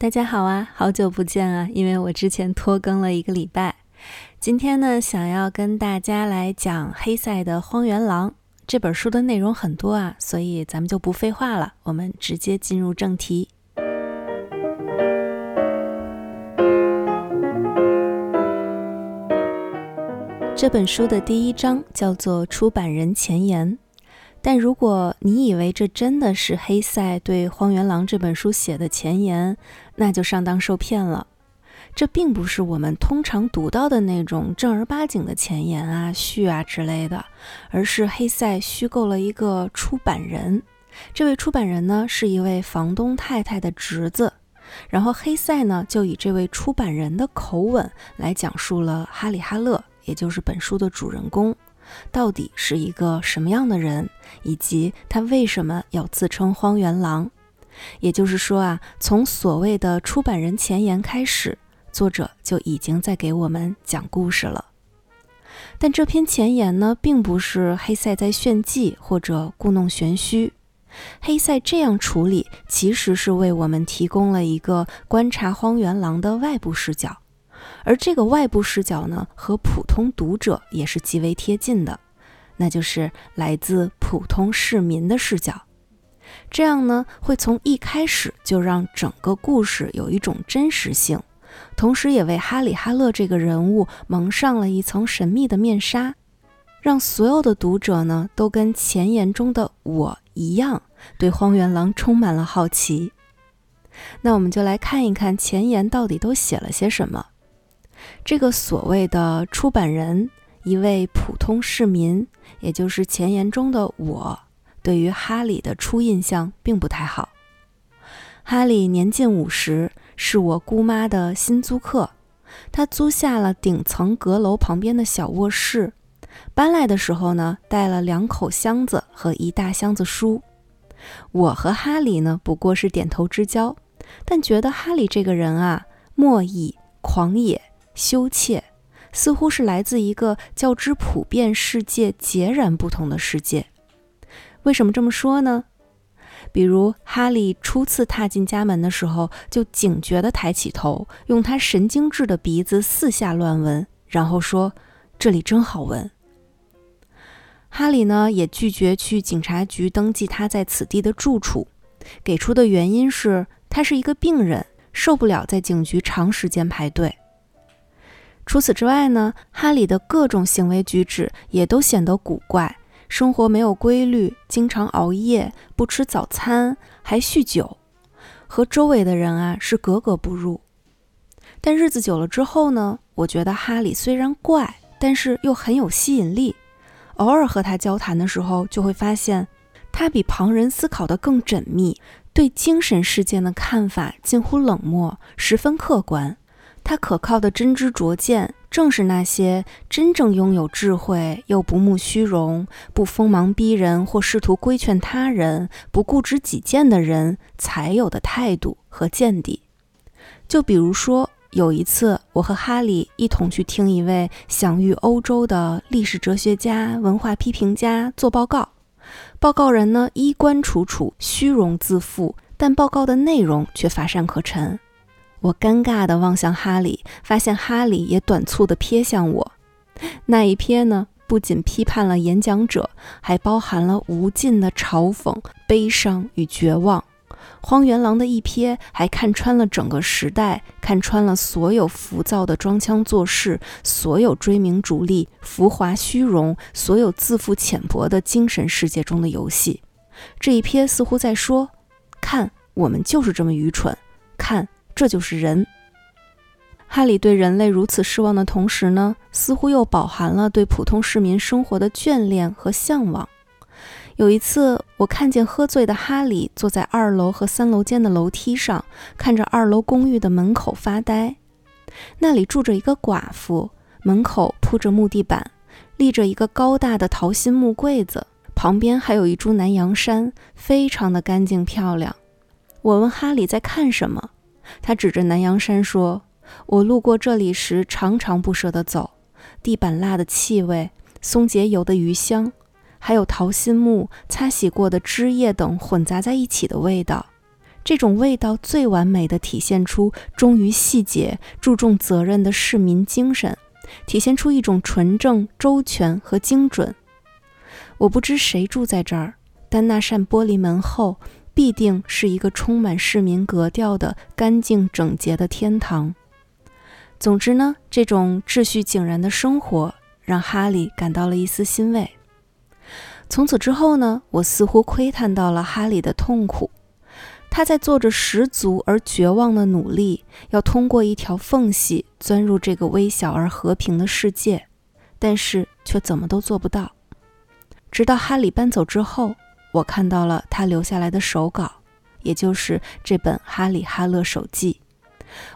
大家好啊，好久不见啊！因为我之前拖更了一个礼拜，今天呢，想要跟大家来讲黑塞的《荒原狼》这本书的内容很多啊，所以咱们就不废话了，我们直接进入正题。这本书的第一章叫做《出版人前言》。但如果你以为这真的是黑塞对《荒原狼》这本书写的前言，那就上当受骗了。这并不是我们通常读到的那种正儿八经的前言啊、序啊之类的，而是黑塞虚构了一个出版人。这位出版人呢，是一位房东太太的侄子。然后黑塞呢，就以这位出版人的口吻来讲述了哈里哈勒，也就是本书的主人公。到底是一个什么样的人，以及他为什么要自称荒原狼？也就是说啊，从所谓的出版人前言开始，作者就已经在给我们讲故事了。但这篇前言呢，并不是黑塞在炫技或者故弄玄虚。黑塞这样处理，其实是为我们提供了一个观察荒原狼的外部视角。而这个外部视角呢，和普通读者也是极为贴近的，那就是来自普通市民的视角。这样呢，会从一开始就让整个故事有一种真实性，同时也为哈里哈勒这个人物蒙上了一层神秘的面纱，让所有的读者呢，都跟前言中的我一样，对荒原狼充满了好奇。那我们就来看一看前言到底都写了些什么。这个所谓的出版人，一位普通市民，也就是前言中的我，对于哈里的初印象并不太好。哈里年近五十，是我姑妈的新租客。他租下了顶层阁楼旁边的小卧室，搬来的时候呢，带了两口箱子和一大箱子书。我和哈里呢，不过是点头之交，但觉得哈里这个人啊，莫逆、狂野。羞怯，似乎是来自一个较之普遍世界截然不同的世界。为什么这么说呢？比如哈利初次踏进家门的时候，就警觉地抬起头，用他神经质的鼻子四下乱闻，然后说：“这里真好闻。”哈利呢，也拒绝去警察局登记他在此地的住处，给出的原因是他是一个病人，受不了在警局长时间排队。除此之外呢，哈里的各种行为举止也都显得古怪，生活没有规律，经常熬夜，不吃早餐，还酗酒，和周围的人啊是格格不入。但日子久了之后呢，我觉得哈里虽然怪，但是又很有吸引力。偶尔和他交谈的时候，就会发现他比旁人思考的更缜密，对精神世界的看法近乎冷漠，十分客观。他可靠的真知灼见，正是那些真正拥有智慧又不慕虚荣、不锋芒逼人或试图规劝他人、不固执己见的人才有的态度和见地。就比如说，有一次，我和哈利一同去听一位享誉欧洲的历史哲学家、文化批评家做报告。报告人呢，衣冠楚楚，虚荣自负，但报告的内容却乏善可陈。我尴尬地望向哈里，发现哈里也短促地瞥向我。那一瞥呢，不仅批判了演讲者，还包含了无尽的嘲讽、悲伤与绝望。荒原狼的一瞥，还看穿了整个时代，看穿了所有浮躁的装腔作势，所有追名逐利、浮华虚荣，所有自负浅薄的精神世界中的游戏。这一瞥似乎在说：“看，我们就是这么愚蠢。看。”这就是人。哈里对人类如此失望的同时呢，似乎又饱含了对普通市民生活的眷恋和向往。有一次，我看见喝醉的哈里坐在二楼和三楼间的楼梯上，看着二楼公寓的门口发呆。那里住着一个寡妇，门口铺着木地板，立着一个高大的桃心木柜子，旁边还有一株南洋杉，非常的干净漂亮。我问哈里在看什么。他指着南洋山说：“我路过这里时，常常不舍得走。地板蜡的气味，松节油的余香，还有桃心木擦洗过的枝叶等混杂在一起的味道，这种味道最完美的体现出忠于细节、注重责任的市民精神，体现出一种纯正、周全和精准。我不知谁住在这儿，但那扇玻璃门后必定是一个充满市民格调的干净整洁的天堂。总之呢，这种秩序井然的生活让哈利感到了一丝欣慰。从此之后呢，我似乎窥探到了哈利的痛苦。他在做着十足而绝望的努力，要通过一条缝隙钻入这个微小而和平的世界，但是却怎么都做不到。直到哈利搬走之后，我看到了他留下来的手稿，也就是这本《哈里·哈勒手记》，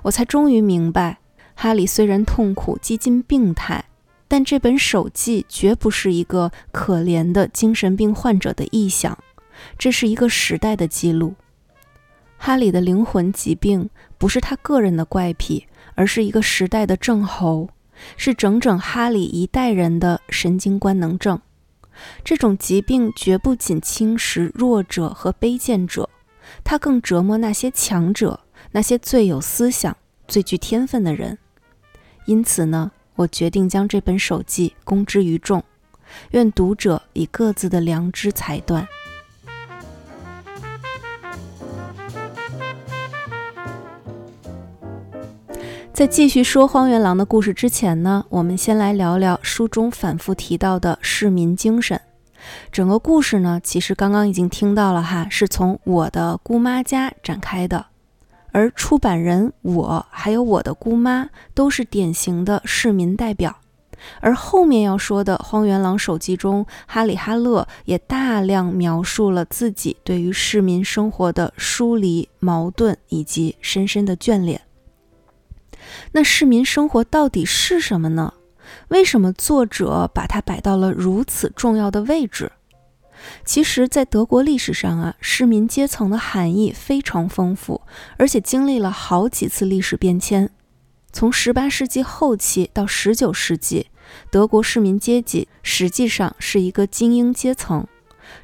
我才终于明白，哈里虽然痛苦几近病态，但这本手记绝不是一个可怜的精神病患者的臆想，这是一个时代的记录。哈里的灵魂疾病不是他个人的怪癖，而是一个时代的症候，是整整哈里一代人的神经官能症。这种疾病绝不仅侵蚀弱者和卑贱者，它更折磨那些强者，那些最有思想、最具天分的人。因此呢，我决定将这本手记公之于众，愿读者以各自的良知裁断。在继续说荒原狼的故事之前呢，我们先来聊聊书中反复提到的市民精神。整个故事呢，其实刚刚已经听到了哈，是从我的姑妈家展开的，而出版人我还有我的姑妈都是典型的市民代表。而后面要说的《荒原狼手记》中，哈里·哈勒也大量描述了自己对于市民生活的疏离、矛盾以及深深的眷恋。那市民生活到底是什么呢？为什么作者把它摆到了如此重要的位置？其实，在德国历史上啊，市民阶层的含义非常丰富，而且经历了好几次历史变迁。从18世纪后期到19世纪，德国市民阶级实际上是一个精英阶层，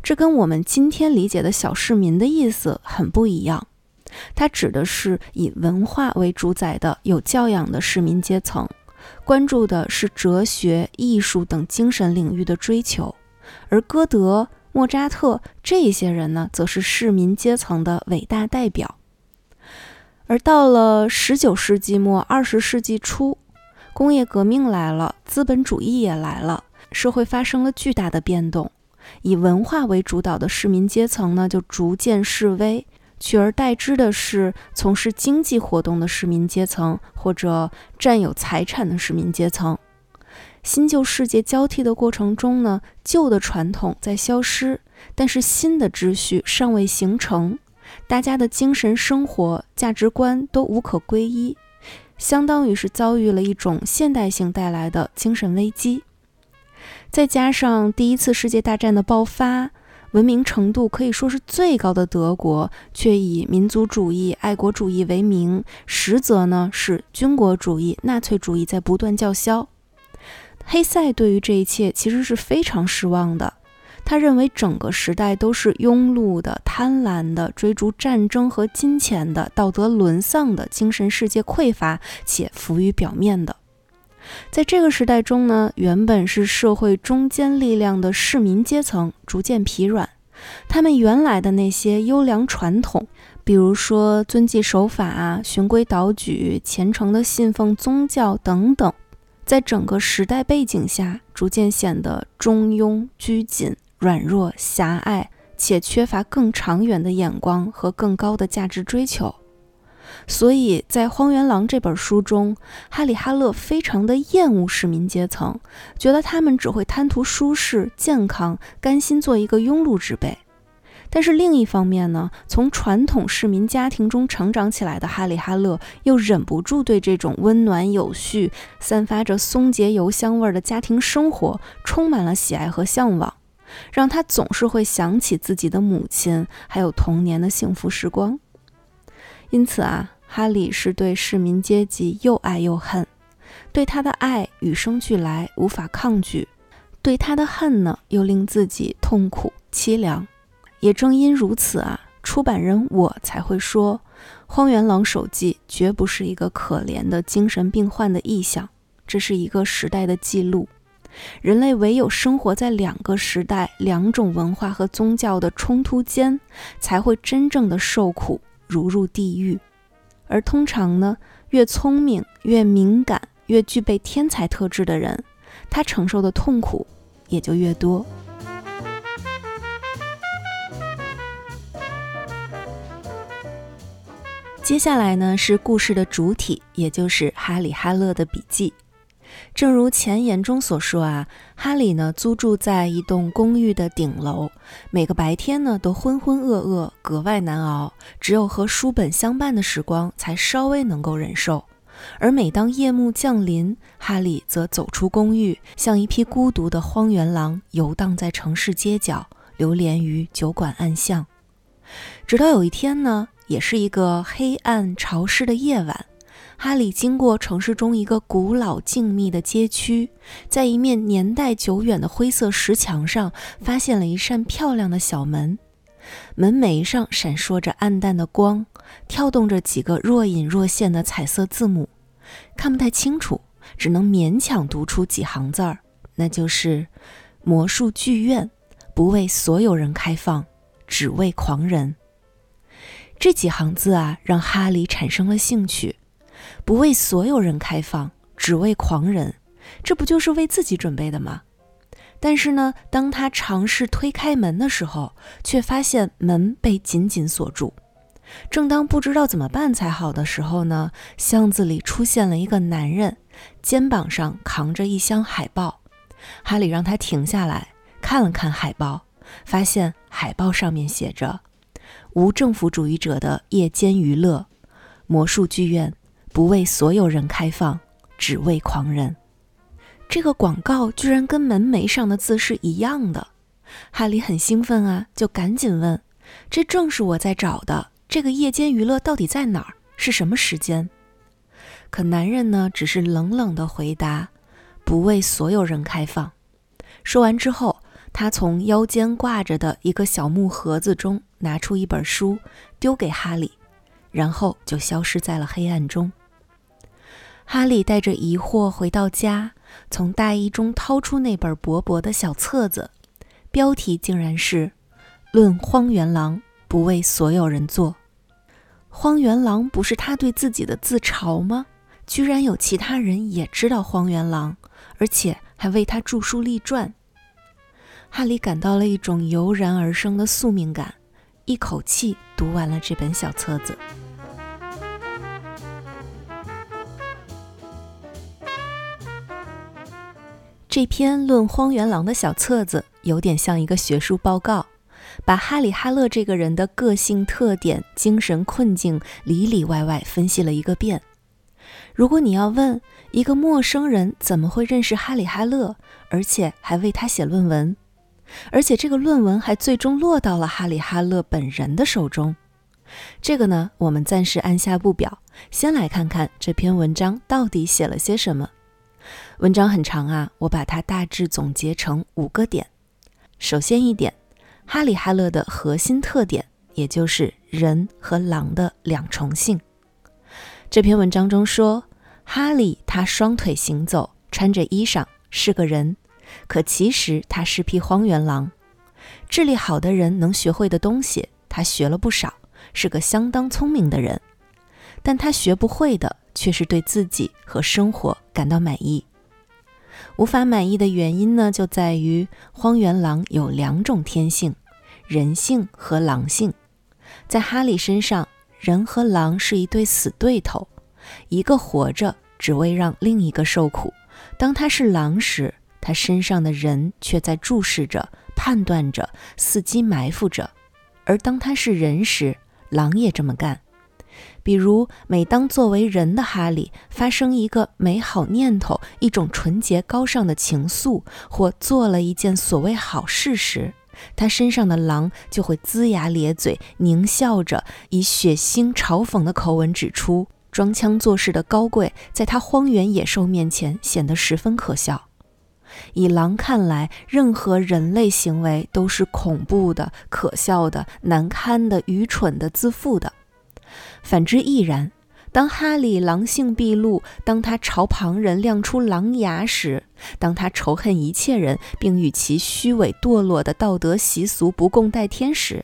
这跟我们今天理解的小市民的意思很不一样。它指的是以文化为主宰的有教养的市民阶层，关注的是哲学、艺术等精神领域的追求，而歌德、莫扎特这些人呢，则是市民阶层的伟大代表。而到了十九世纪末、二十世纪初，工业革命来了，资本主义也来了，社会发生了巨大的变动，以文化为主导的市民阶层呢，就逐渐式微。取而代之的是从事经济活动的市民阶层，或者占有财产的市民阶层。新旧世界交替的过程中呢，旧的传统在消失，但是新的秩序尚未形成，大家的精神生活、价值观都无可归依，相当于是遭遇了一种现代性带来的精神危机。再加上第一次世界大战的爆发。文明程度可以说是最高的德国，却以民族主义、爱国主义为名，实则呢是军国主义、纳粹主义在不断叫嚣。黑塞对于这一切其实是非常失望的，他认为整个时代都是庸碌的、贪婪的、追逐战争和金钱的、道德沦丧的、精神世界匮乏且浮于表面的。在这个时代中呢，原本是社会中坚力量的市民阶层逐渐疲软，他们原来的那些优良传统，比如说遵纪守法、循规蹈矩、虔诚的信奉宗教等等，在整个时代背景下，逐渐显得中庸、拘谨、软弱、狭隘，且缺乏更长远的眼光和更高的价值追求。所以在《荒原狼》这本书中，哈里·哈勒非常的厌恶市民阶层，觉得他们只会贪图舒适、健康，甘心做一个庸碌之辈。但是另一方面呢，从传统市民家庭中成长起来的哈里·哈勒，又忍不住对这种温暖有序、散发着松节油香味的家庭生活充满了喜爱和向往，让他总是会想起自己的母亲，还有童年的幸福时光。因此啊，哈里是对市民阶级又爱又恨，对他的爱与生俱来，无法抗拒；对他的恨呢，又令自己痛苦凄凉。也正因如此啊，出版人我才会说，《荒原狼手记》绝不是一个可怜的精神病患的臆想，这是一个时代的记录。人类唯有生活在两个时代、两种文化和宗教的冲突间，才会真正的受苦，如入地狱。而通常呢，越聪明、越敏感、越具备天才特质的人，他承受的痛苦也就越多。接下来呢，是故事的主体，也就是哈里·哈勒的笔记。正如前言中所说啊，哈里呢租住在一栋公寓的顶楼，每个白天呢都浑浑噩噩，格外难熬，只有和书本相伴的时光才稍微能够忍受。而每当夜幕降临，哈里则走出公寓，像一匹孤独的荒原狼，游荡在城市街角，流连于酒馆暗巷。直到有一天呢，也是一个黑暗潮湿的夜晚。哈里经过城市中一个古老静谧的街区，在一面年代久远的灰色石墙上，发现了一扇漂亮的小门。门楣上闪烁着暗淡的光，跳动着几个若隐若现的彩色字母，看不太清楚，只能勉强读出几行字儿，那就是“魔术剧院，不为所有人开放，只为狂人”。这几行字啊，让哈里产生了兴趣。不为所有人开放，只为狂人，这不就是为自己准备的吗？但是呢，当他尝试推开门的时候，却发现门被紧紧锁住。正当不知道怎么办才好的时候呢，巷子里出现了一个男人，肩膀上扛着一箱海报。哈里让他停下来看了看海报，发现海报上面写着“无政府主义者的夜间娱乐，魔术剧院”。不为所有人开放，只为狂人。这个广告居然跟门楣上的字是一样的，哈利很兴奋啊，就赶紧问：“这正是我在找的，这个夜间娱乐到底在哪儿？是什么时间？”可男人呢，只是冷冷的回答：“不为所有人开放。”说完之后，他从腰间挂着的一个小木盒子中拿出一本书，丢给哈利，然后就消失在了黑暗中。哈利带着疑惑回到家，从大衣中掏出那本薄薄的小册子，标题竟然是《论荒原狼，不为所有人做》。荒原狼不是他对自己的自嘲吗？居然有其他人也知道荒原狼，而且还为他著书立传。哈利感到了一种油然而生的宿命感，一口气读完了这本小册子。这篇论荒原狼的小册子有点像一个学术报告，把哈里·哈勒这个人的个性特点、精神困境里里外外分析了一个遍。如果你要问一个陌生人怎么会认识哈里·哈勒，而且还为他写论文，而且这个论文还最终落到了哈里·哈勒本人的手中，这个呢，我们暂时按下不表，先来看看这篇文章到底写了些什么。文章很长啊，我把它大致总结成五个点。首先一点，哈里·哈勒的核心特点，也就是人和狼的两重性。这篇文章中说，哈里他双腿行走，穿着衣裳，是个人，可其实他是匹荒原狼。智力好的人能学会的东西，他学了不少，是个相当聪明的人。但他学不会的。却是对自己和生活感到满意。无法满意的原因呢，就在于荒原狼有两种天性：人性和狼性。在哈利身上，人和狼是一对死对头，一个活着只为让另一个受苦。当他是狼时，他身上的人却在注视着、判断着、伺机埋伏着；而当他是人时，狼也这么干。比如，每当作为人的哈利发生一个美好念头、一种纯洁高尚的情愫，或做了一件所谓好事时，他身上的狼就会龇牙咧嘴，狞笑着，以血腥嘲讽的口吻指出，装腔作势的高贵在他荒原野兽面前显得十分可笑。以狼看来，任何人类行为都是恐怖的、可笑的、难堪的、愚蠢的、自负的。反之亦然。当哈利狼性毕露，当他朝旁人亮出狼牙时，当他仇恨一切人，并与其虚伪堕落的道德习俗不共戴天时，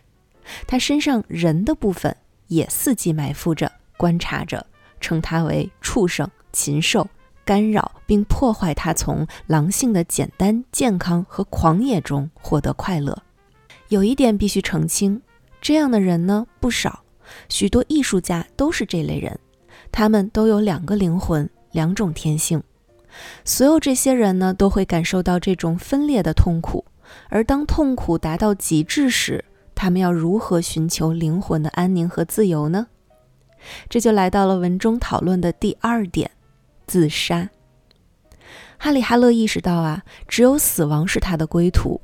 他身上人的部分也伺机埋伏着、观察着，称他为畜生、禽兽。干扰并破坏他从狼性的简单、健康和狂野中获得快乐。有一点必须澄清：这样的人呢不少，许多艺术家都是这类人。他们都有两个灵魂，两种天性。所有这些人呢都会感受到这种分裂的痛苦。而当痛苦达到极致时，他们要如何寻求灵魂的安宁和自由呢？这就来到了文中讨论的第二点。自杀。哈利·哈勒意识到啊，只有死亡是他的归途。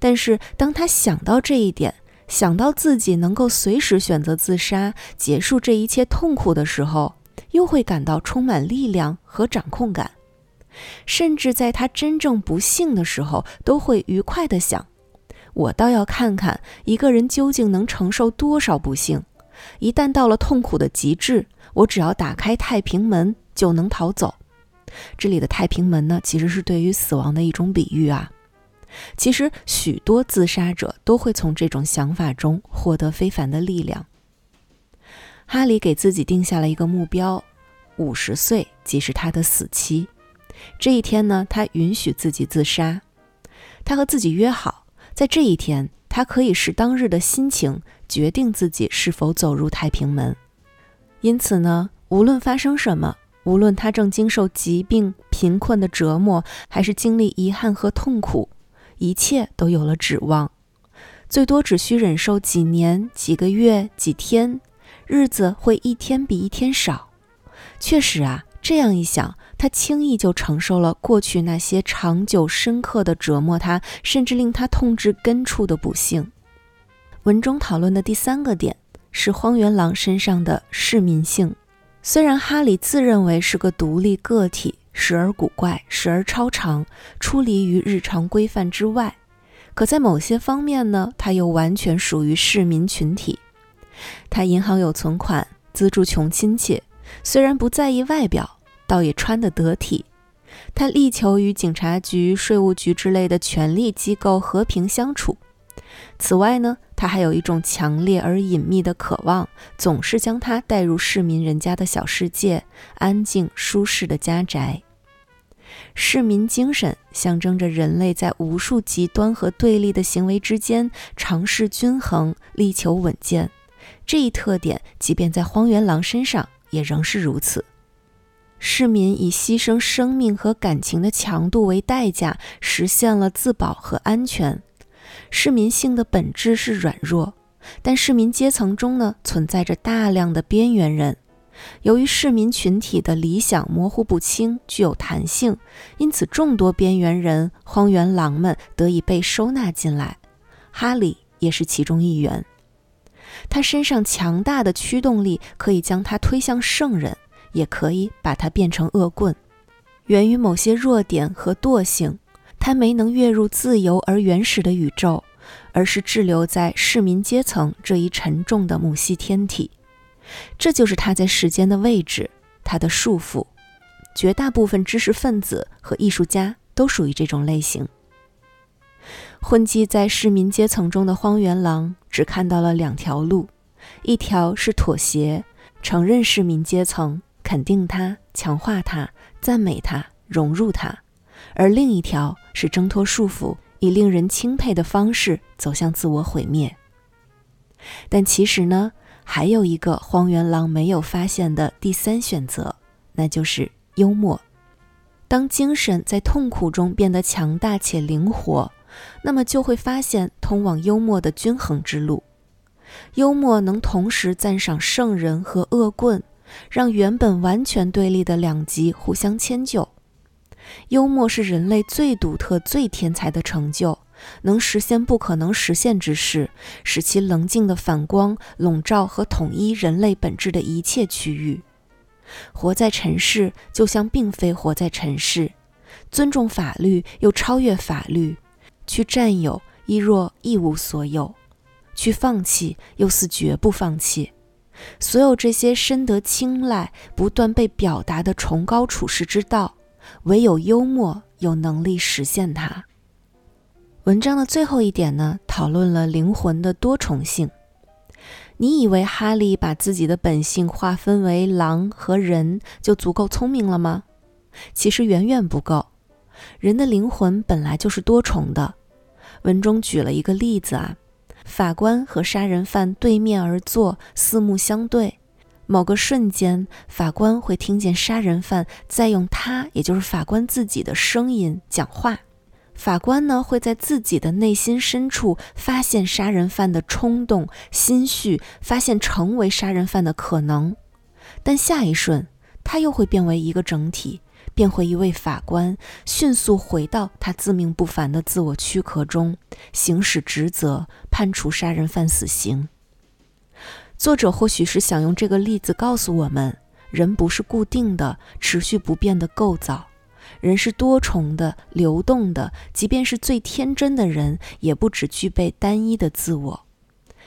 但是当他想到这一点，想到自己能够随时选择自杀，结束这一切痛苦的时候，又会感到充满力量和掌控感。甚至在他真正不幸的时候，都会愉快地想：我倒要看看一个人究竟能承受多少不幸。一旦到了痛苦的极致，我只要打开太平门。就能逃走。这里的太平门呢，其实是对于死亡的一种比喻啊。其实许多自杀者都会从这种想法中获得非凡的力量。哈利给自己定下了一个目标：五十岁即是他的死期。这一天呢，他允许自己自杀。他和自己约好，在这一天，他可以视当日的心情决定自己是否走入太平门。因此呢，无论发生什么。无论他正经受疾病、贫困的折磨，还是经历遗憾和痛苦，一切都有了指望。最多只需忍受几年、几个月、几天，日子会一天比一天少。确实啊，这样一想，他轻易就承受了过去那些长久、深刻的折磨他，甚至令他痛至根处的不幸。文中讨论的第三个点是荒原狼身上的市民性。虽然哈里自认为是个独立个体，时而古怪，时而超常，出离于日常规范之外，可在某些方面呢，他又完全属于市民群体。他银行有存款，资助穷亲戚，虽然不在意外表，倒也穿得得体。他力求与警察局、税务局之类的权力机构和平相处。此外呢，他还有一种强烈而隐秘的渴望，总是将他带入市民人家的小世界，安静舒适的家宅。市民精神象征着人类在无数极端和对立的行为之间尝试均衡，力求稳健。这一特点，即便在荒原狼身上也仍是如此。市民以牺牲生命和感情的强度为代价，实现了自保和安全。市民性的本质是软弱，但市民阶层中呢存在着大量的边缘人。由于市民群体的理想模糊不清、具有弹性，因此众多边缘人、荒原狼们得以被收纳进来。哈里也是其中一员。他身上强大的驱动力可以将他推向圣人，也可以把他变成恶棍。源于某些弱点和惰性。他没能跃入自由而原始的宇宙，而是滞留在市民阶层这一沉重的母系天体。这就是他在世间的位置，他的束缚。绝大部分知识分子和艺术家都属于这种类型。混迹在市民阶层中的荒原狼只看到了两条路：一条是妥协，承认市民阶层，肯定他，强化他，赞美他，融入他。而另一条是挣脱束缚，以令人钦佩的方式走向自我毁灭。但其实呢，还有一个荒原狼没有发现的第三选择，那就是幽默。当精神在痛苦中变得强大且灵活，那么就会发现通往幽默的均衡之路。幽默能同时赞赏圣人和恶棍，让原本完全对立的两极互相迁就。幽默是人类最独特、最天才的成就，能实现不可能实现之事，使其冷静的反光笼罩和统一人类本质的一切区域。活在尘世，就像并非活在尘世；尊重法律又超越法律，去占有亦若一无所有，去放弃又似绝不放弃。所有这些深得青睐、不断被表达的崇高处世之道，唯有幽默有能力实现它。文章的最后一点呢，讨论了灵魂的多重性。你以为哈利把自己的本性划分为狼和人就足够聪明了吗？其实远远不够。人的灵魂本来就是多重的。文中举了一个例子啊，法官和杀人犯对面而坐，四目相对。某个瞬间，法官会听见杀人犯在用他，也就是法官自己的声音讲话。法官呢，会在自己的内心深处发现杀人犯的冲动、心绪，发现成为杀人犯的可能。但下一瞬，他又会变为一个整体，变回一位法官，迅速回到他自命不凡的自我躯壳中，行使职责，判处杀人犯死刑。作者或许是想用这个例子告诉我们：人不是固定的、持续不变的构造。人是多重的、流动的，即便是最天真的人，也不只具备单一的自我。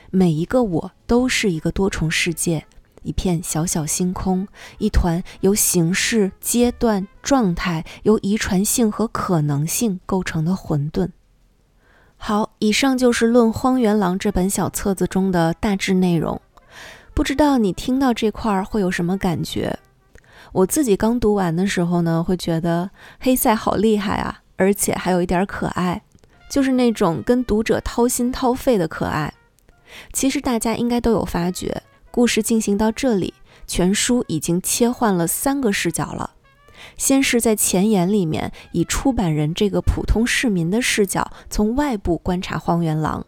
每一个我都是一个多重世界，一片小小星空，一团由形式、阶段、状态、由遗传性和可能性构成的混沌。好，以上就是《论荒原狼》这本小册子中的大致内容。不知道你听到这块儿会有什么感觉？我自己刚读完的时候呢，会觉得黑塞好厉害啊，而且还有一点可爱，就是那种跟读者掏心掏肺的可爱。其实大家应该都有发觉，故事进行到这里，全书已经切换了三个视角了。先是在前言里面，以出版人这个普通市民的视角，从外部观察荒原狼；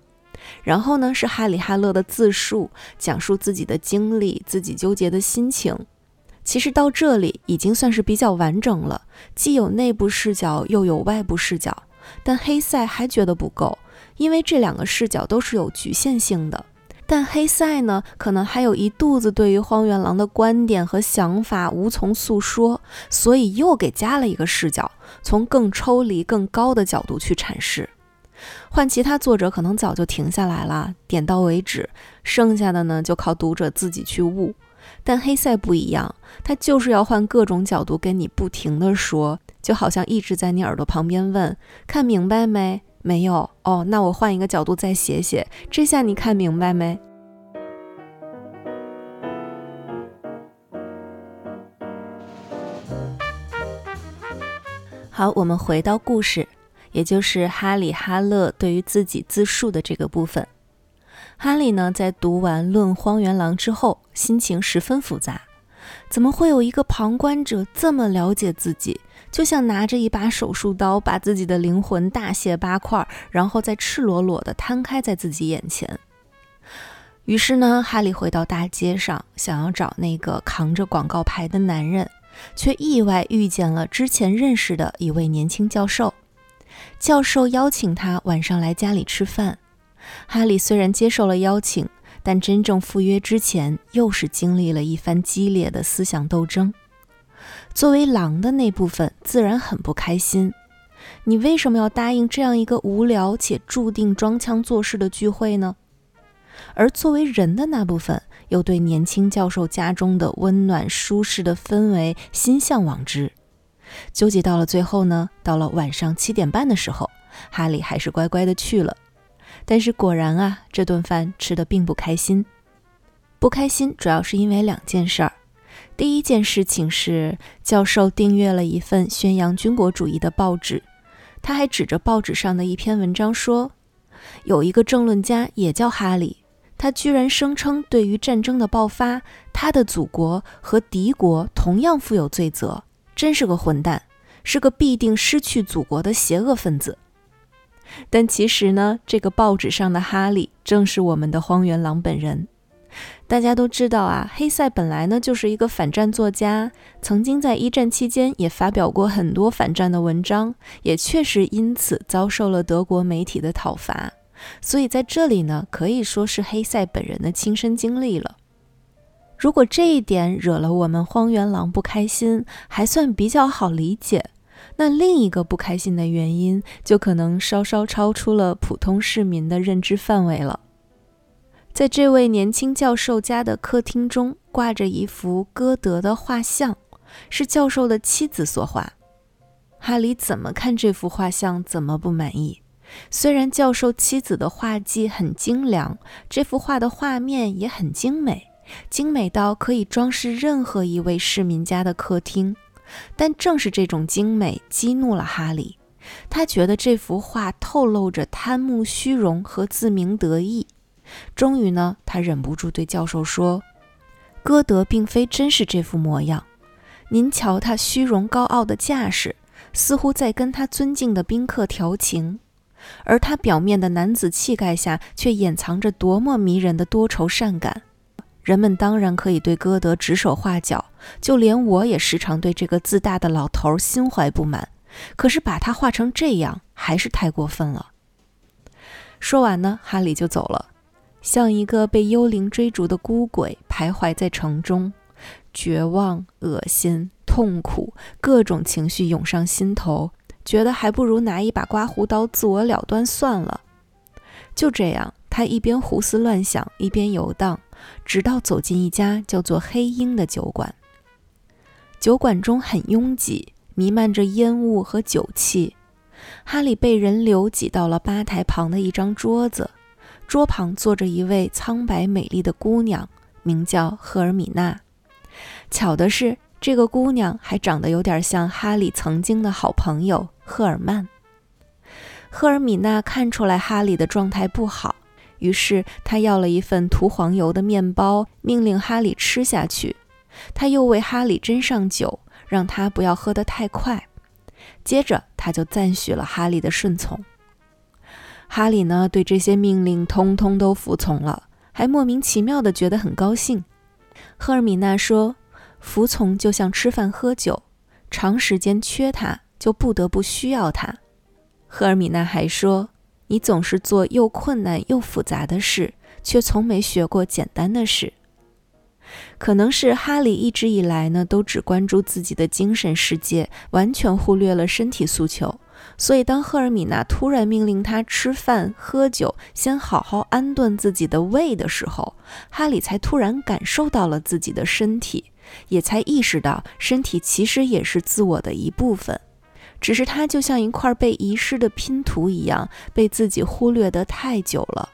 然后呢，是哈里哈勒的自述，讲述自己的经历，自己纠结的心情。其实到这里已经算是比较完整了，既有内部视角，又有外部视角。但黑塞还觉得不够，因为这两个视角都是有局限性的。但黑塞呢，可能还有一肚子对于荒原狼的观点和想法无从诉说，所以又给加了一个视角，从更抽离、更高的角度去阐释。换其他作者，可能早就停下来了，点到为止，剩下的呢，就靠读者自己去悟。但黑塞不一样，他就是要换各种角度跟你不停的说，就好像一直在你耳朵旁边问：“看明白没？没有哦，那我换一个角度再写写，这下你看明白没？”好，我们回到故事，也就是哈里哈勒对于自己自述的这个部分。哈利呢，在读完《论荒原狼》之后，心情十分复杂。怎么会有一个旁观者这么了解自己，就像拿着一把手术刀，把自己的灵魂大卸八块，然后再赤裸裸地摊开在自己眼前？于是呢，哈利回到大街上，想要找那个扛着广告牌的男人，却意外遇见了之前认识的一位年轻教授。教授邀请他晚上来家里吃饭。哈利虽然接受了邀请，但真正赴约之前，又是经历了一番激烈的思想斗争。作为狼的那部分，自然很不开心。你为什么要答应这样一个无聊且注定装腔作势的聚会呢？而作为人的那部分，又对年轻教授家中的温暖舒适的氛围心向往之。纠结到了最后呢？到了晚上七点半的时候，哈利还是乖乖的去了。但是果然啊，这顿饭吃得并不开心。不开心主要是因为两件事儿。第一件事情是，教授订阅了一份宣扬军国主义的报纸，他还指着报纸上的一篇文章说，有一个政论家也叫哈里，他居然声称对于战争的爆发，他的祖国和敌国同样负有罪责，真是个混蛋，是个必定失去祖国的邪恶分子。但其实呢，这个报纸上的哈利正是我们的荒原狼本人。大家都知道啊，黑塞本来呢就是一个反战作家，曾经在一战期间也发表过很多反战的文章，也确实因此遭受了德国媒体的讨伐。所以在这里呢，可以说是黑塞本人的亲身经历了。如果这一点惹了我们荒原狼不开心，还算比较好理解。那另一个不开心的原因，就可能稍稍超出了普通市民的认知范围了。在这位年轻教授家的客厅中，挂着一幅歌德的画像，是教授的妻子所画。哈里怎么看这幅画像，怎么不满意。虽然教授妻子的画技很精良，这幅画的画面也很精美，精美到可以装饰任何一位市民家的客厅。但正是这种精美激怒了哈里，他觉得这幅画透露着贪慕虚荣和自鸣得意。终于呢，他忍不住对教授说：“歌德并非真是这副模样，您瞧他虚荣高傲的架势，似乎在跟他尊敬的宾客调情，而他表面的男子气概下却掩藏着多么迷人的多愁善感。”人们当然可以对歌德指手画脚，就连我也时常对这个自大的老头心怀不满。可是把他画成这样，还是太过分了。说完呢，哈里就走了，像一个被幽灵追逐的孤鬼，徘徊在城中，绝望、恶心、痛苦，各种情绪涌上心头，觉得还不如拿一把刮胡刀自我了断算了。就这样，他一边胡思乱想，一边游荡。直到走进一家叫做“黑鹰”的酒馆，酒馆中很拥挤，弥漫着烟雾和酒气。哈利被人流挤到了吧台旁的一张桌子，桌旁坐着一位苍白美丽的姑娘，名叫赫尔米娜。巧的是，这个姑娘还长得有点像哈利曾经的好朋友赫尔曼。赫尔米娜看出来哈利的状态不好。于是他要了一份涂黄油的面包，命令哈里吃下去。他又为哈里斟上酒，让他不要喝得太快。接着他就赞许了哈利的顺从。哈里呢，对这些命令通通都服从了，还莫名其妙的觉得很高兴。赫尔米娜说：“服从就像吃饭喝酒，长时间缺它，就不得不需要它。”赫尔米娜还说。你总是做又困难又复杂的事，却从没学过简单的事。可能是哈利一直以来呢，都只关注自己的精神世界，完全忽略了身体诉求。所以，当赫尔米娜突然命令他吃饭喝酒，先好好安顿自己的胃的时候，哈利才突然感受到了自己的身体，也才意识到身体其实也是自我的一部分。只是他就像一块被遗失的拼图一样，被自己忽略得太久了。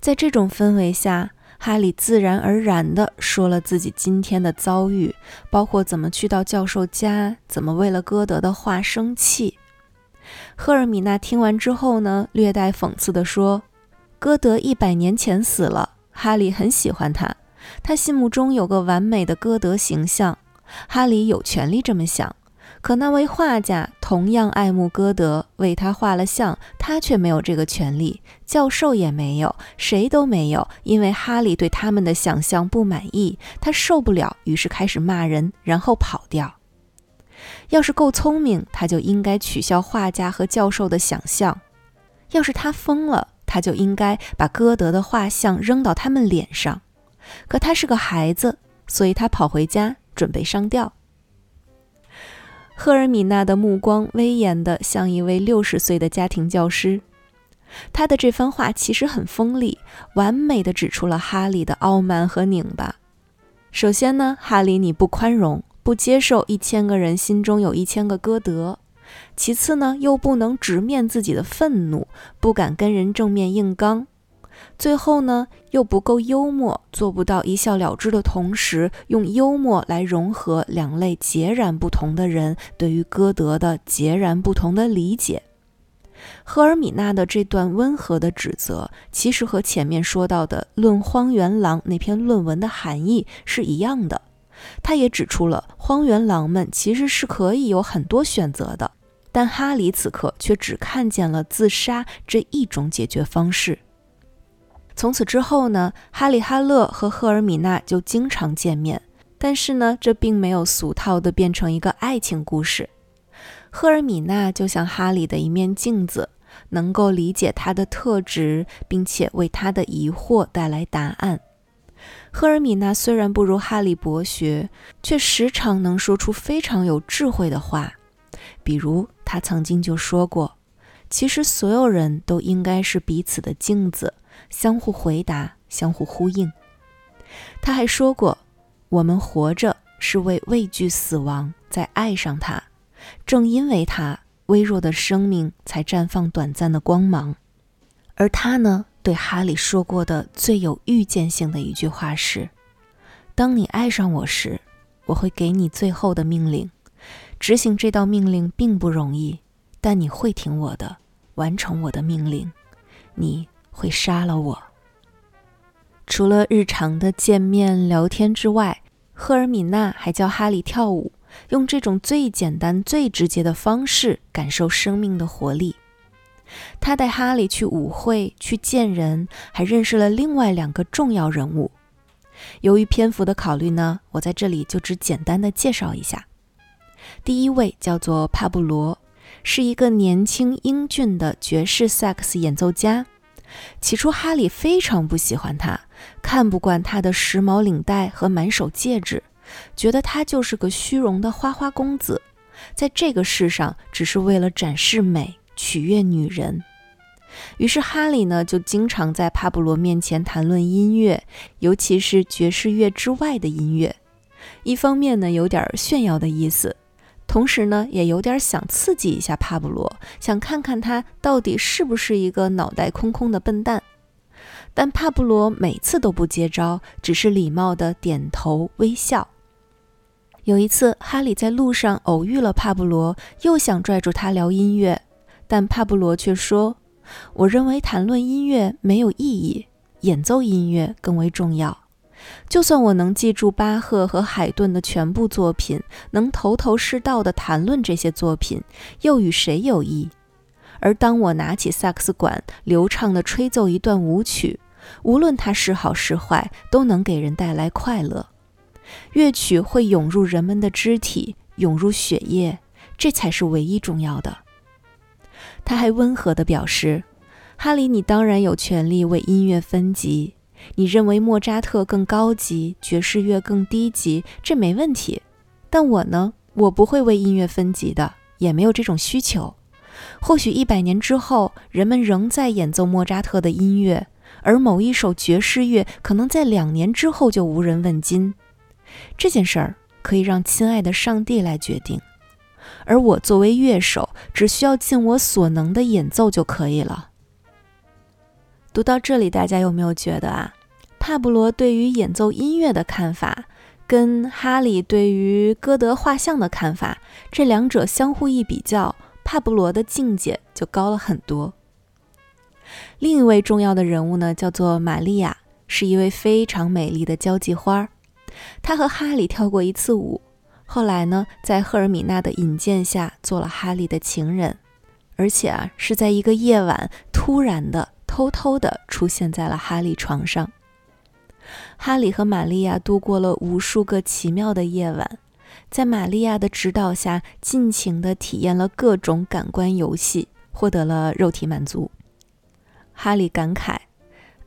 在这种氛围下，哈利自然而然地说了自己今天的遭遇，包括怎么去到教授家，怎么为了歌德的话生气。赫尔米娜听完之后呢，略带讽刺地说：“歌德一百年前死了，哈利很喜欢他，他心目中有个完美的歌德形象，哈利有权利这么想。”可那位画家同样爱慕歌德，为他画了像，他却没有这个权利。教授也没有，谁都没有，因为哈利对他们的想象不满意，他受不了，于是开始骂人，然后跑掉。要是够聪明，他就应该取消画家和教授的想象；要是他疯了，他就应该把歌德的画像扔到他们脸上。可他是个孩子，所以他跑回家准备上吊。赫尔米娜的目光威严的像一位六十岁的家庭教师，他的这番话其实很锋利，完美的指出了哈利的傲慢和拧巴。首先呢，哈利你不宽容，不接受一千个人心中有一千个歌德；其次呢，又不能直面自己的愤怒，不敢跟人正面硬刚。最后呢，又不够幽默，做不到一笑了之的同时，用幽默来融合两类截然不同的人对于歌德的截然不同的理解。赫尔米娜的这段温和的指责，其实和前面说到的《论荒原狼》那篇论文的含义是一样的。他也指出了荒原狼们其实是可以有很多选择的，但哈里此刻却只看见了自杀这一种解决方式。从此之后呢，哈利·哈勒和赫尔米娜就经常见面。但是呢，这并没有俗套的变成一个爱情故事。赫尔米娜就像哈利的一面镜子，能够理解他的特质，并且为他的疑惑带来答案。赫尔米娜虽然不如哈利博学，却时常能说出非常有智慧的话。比如，他曾经就说过：“其实所有人都应该是彼此的镜子，相互回答，相互呼应。”他还说过：“我们活着是为畏惧死亡，在爱上他。正因为他，微弱的生命才绽放短暂的光芒。”而他呢，对哈利说过的最有预见性的一句话是：“当你爱上我时，我会给你最后的命令。”执行这道命令并不容易，但你会听我的，完成我的命令。你会杀了我。除了日常的见面聊天之外，赫尔米娜还教哈利跳舞，用这种最简单、最直接的方式感受生命的活力。他带哈利去舞会，去见人，还认识了另外两个重要人物。由于篇幅的考虑呢，我在这里就只简单的介绍一下。第一位叫做帕布罗，是一个年轻英俊的爵士萨克斯演奏家。起初，哈利非常不喜欢他，看不惯他的时髦领带和满手戒指，觉得他就是个虚荣的花花公子，在这个世上只是为了展示美、取悦女人。于是，哈利呢就经常在帕布罗面前谈论音乐，尤其是爵士乐之外的音乐。一方面呢，有点炫耀的意思。同时呢，也有点想刺激一下帕布罗，想看看他到底是不是一个脑袋空空的笨蛋。但帕布罗每次都不接招，只是礼貌地点头微笑。有一次，哈利在路上偶遇了帕布罗，又想拽住他聊音乐，但帕布罗却说：“我认为谈论音乐没有意义，演奏音乐更为重要。”就算我能记住巴赫和海顿的全部作品，能头头是道地谈论这些作品，又与谁有益？而当我拿起萨克斯管，流畅地吹奏一段舞曲，无论它是好是坏，都能给人带来快乐。乐曲会涌入人们的肢体，涌入血液，这才是唯一重要的。他还温和地表示：“哈里，你当然有权利为音乐分级。”你认为莫扎特更高级，爵士乐更低级，这没问题。但我呢，我不会为音乐分级的，也没有这种需求。或许一百年之后，人们仍在演奏莫扎特的音乐，而某一首爵士乐可能在两年之后就无人问津。这件事儿可以让亲爱的上帝来决定，而我作为乐手，只需要尽我所能的演奏就可以了。读到这里，大家有没有觉得啊，帕布罗对于演奏音乐的看法，跟哈利对于歌德画像的看法，这两者相互一比较，帕布罗的境界就高了很多。另一位重要的人物呢，叫做玛利亚，是一位非常美丽的交际花。她和哈利跳过一次舞，后来呢，在赫尔米娜的引荐下，做了哈利的情人，而且啊，是在一个夜晚突然的。偷偷的出现在了哈利床上。哈利和玛利亚度过了无数个奇妙的夜晚，在玛利亚的指导下，尽情的体验了各种感官游戏，获得了肉体满足。哈利感慨：“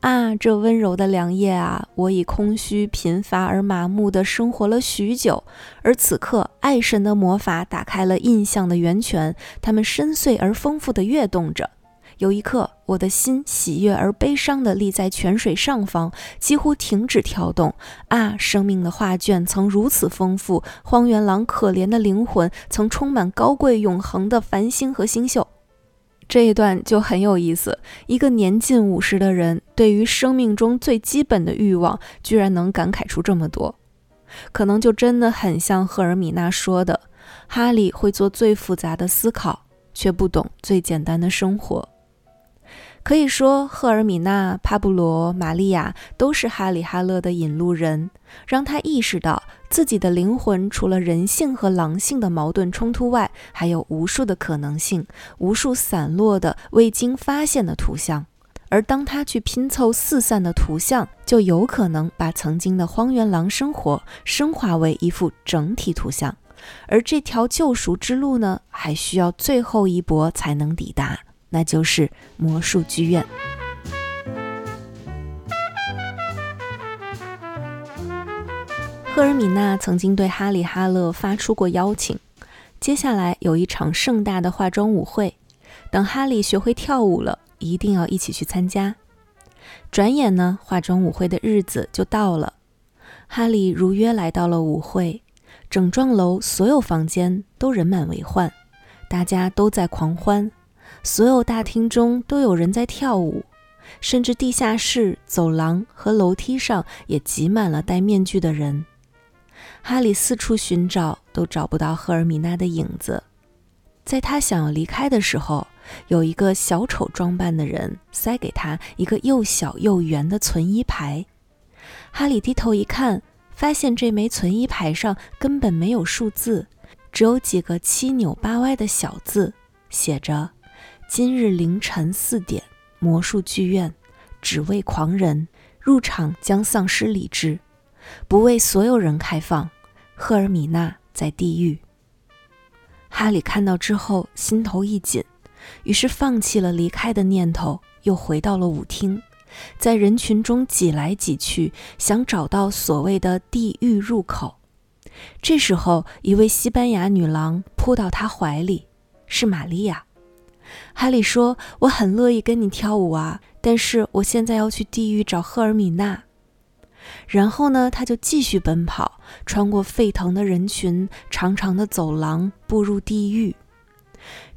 啊，这温柔的凉夜啊，我以空虚、贫乏而麻木地生活了许久，而此刻，爱神的魔法打开了印象的源泉，它们深邃而丰富地跃动着。”有一刻，我的心喜悦而悲伤地立在泉水上方，几乎停止跳动。啊，生命的画卷曾如此丰富，荒原狼可怜的灵魂曾充满高贵永恒的繁星和星宿。这一段就很有意思。一个年近五十的人，对于生命中最基本的欲望，居然能感慨出这么多，可能就真的很像赫尔米娜说的：哈利会做最复杂的思考，却不懂最简单的生活。可以说，赫尔米娜、帕布罗、玛利亚都是哈里·哈勒的引路人，让他意识到自己的灵魂除了人性和狼性的矛盾冲突外，还有无数的可能性，无数散落的未经发现的图像。而当他去拼凑四散的图像，就有可能把曾经的荒原狼生活升华为一幅整体图像。而这条救赎之路呢，还需要最后一搏才能抵达。那就是魔术剧院。赫尔米娜曾经对哈利·哈勒发出过邀请，接下来有一场盛大的化妆舞会，等哈利学会跳舞了，一定要一起去参加。转眼呢，化妆舞会的日子就到了。哈利如约来到了舞会，整幢楼所有房间都人满为患，大家都在狂欢，所有大厅中都有人在跳舞，甚至地下室、走廊和楼梯上也挤满了戴面具的人。哈利四处寻找，都找不到赫尔米娜的影子。在他想要离开的时候，有一个小丑装扮的人塞给他一个又小又圆的存衣牌。哈利低头一看，发现这枚存衣牌上根本没有数字，只有几个七扭八歪的小字，写着：“今日凌晨四点，魔术剧院，只为狂人，入场将丧失理智。”不为所有人开放。赫尔米娜在地狱。哈利看到之后，心头一紧，于是放弃了离开的念头，又回到了舞厅，在人群中挤来挤去，想找到所谓的地狱入口。这时候，一位西班牙女郎扑到他怀里，是玛利亚。哈利说：“我很乐意跟你跳舞啊，但是我现在要去地狱找赫尔米娜。”然后呢，他就继续奔跑，穿过沸腾的人群，长长的走廊，步入地狱。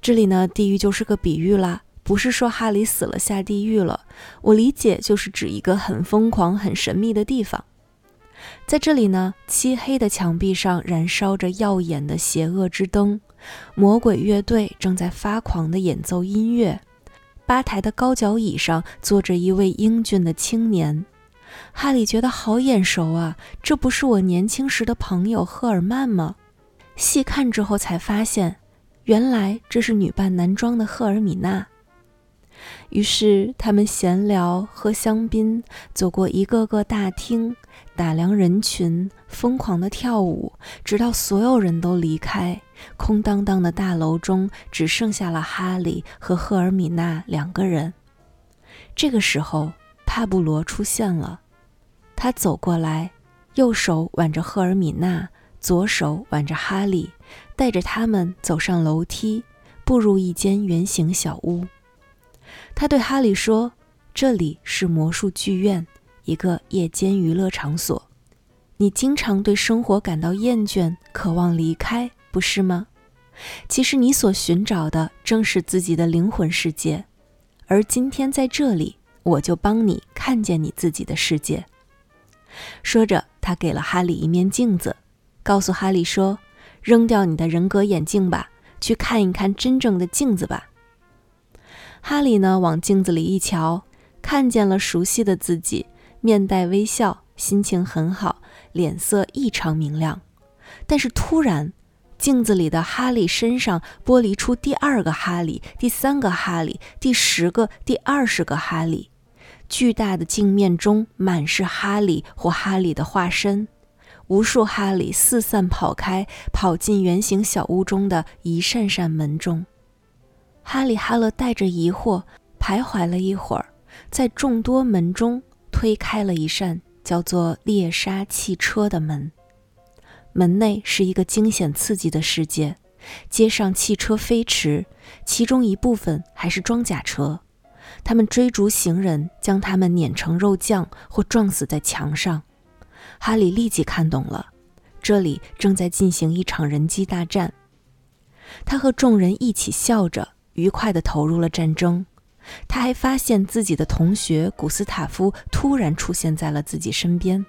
这里呢，地狱就是个比喻啦，不是说哈利死了下地狱了。我理解就是指一个很疯狂、很神秘的地方。在这里呢，漆黑的墙壁上燃烧着耀眼的邪恶之灯，魔鬼乐队正在发狂地演奏音乐，吧台的高脚椅上坐着一位英俊的青年。哈利觉得好眼熟啊，这不是我年轻时的朋友赫尔曼吗？细看之后才发现，原来这是女扮男装的赫尔米娜。于是他们闲聊、喝香槟，走过一个个大厅，打量人群，疯狂地跳舞，直到所有人都离开，空荡荡的大楼中只剩下了哈利和赫尔米娜两个人。这个时候，帕布罗出现了。他走过来，右手挽着赫尔米娜，左手挽着哈利，带着他们走上楼梯，步入一间圆形小屋。他对哈利说：“这里是魔术剧院，一个夜间娱乐场所。你经常对生活感到厌倦，渴望离开，不是吗？其实你所寻找的正是自己的灵魂世界，而今天在这里，我就帮你看见你自己的世界。”说着，他给了哈利一面镜子，告诉哈利说：“扔掉你的人格眼镜吧，去看一看真正的镜子吧。”哈利呢，往镜子里一瞧，看见了熟悉的自己，面带微笑，心情很好，脸色异常明亮。但是突然，镜子里的哈利身上剥离出第二个哈利、第三个哈利、第十个、第二十个哈利。巨大的镜面中满是哈利或哈利的化身，无数哈利四散跑开，跑进圆形小屋中的一扇扇门中。哈利·哈勒带着疑惑徘徊了一会儿，在众多门中推开了一扇叫做“猎杀汽车”的门。门内是一个惊险刺激的世界，街上汽车飞驰，其中一部分还是装甲车。他们追逐行人，将他们碾成肉酱或撞死在墙上。哈利立即看懂了，这里正在进行一场人机大战。他和众人一起笑着，愉快地投入了战争。他还发现自己的同学古斯塔夫突然出现在了自己身边。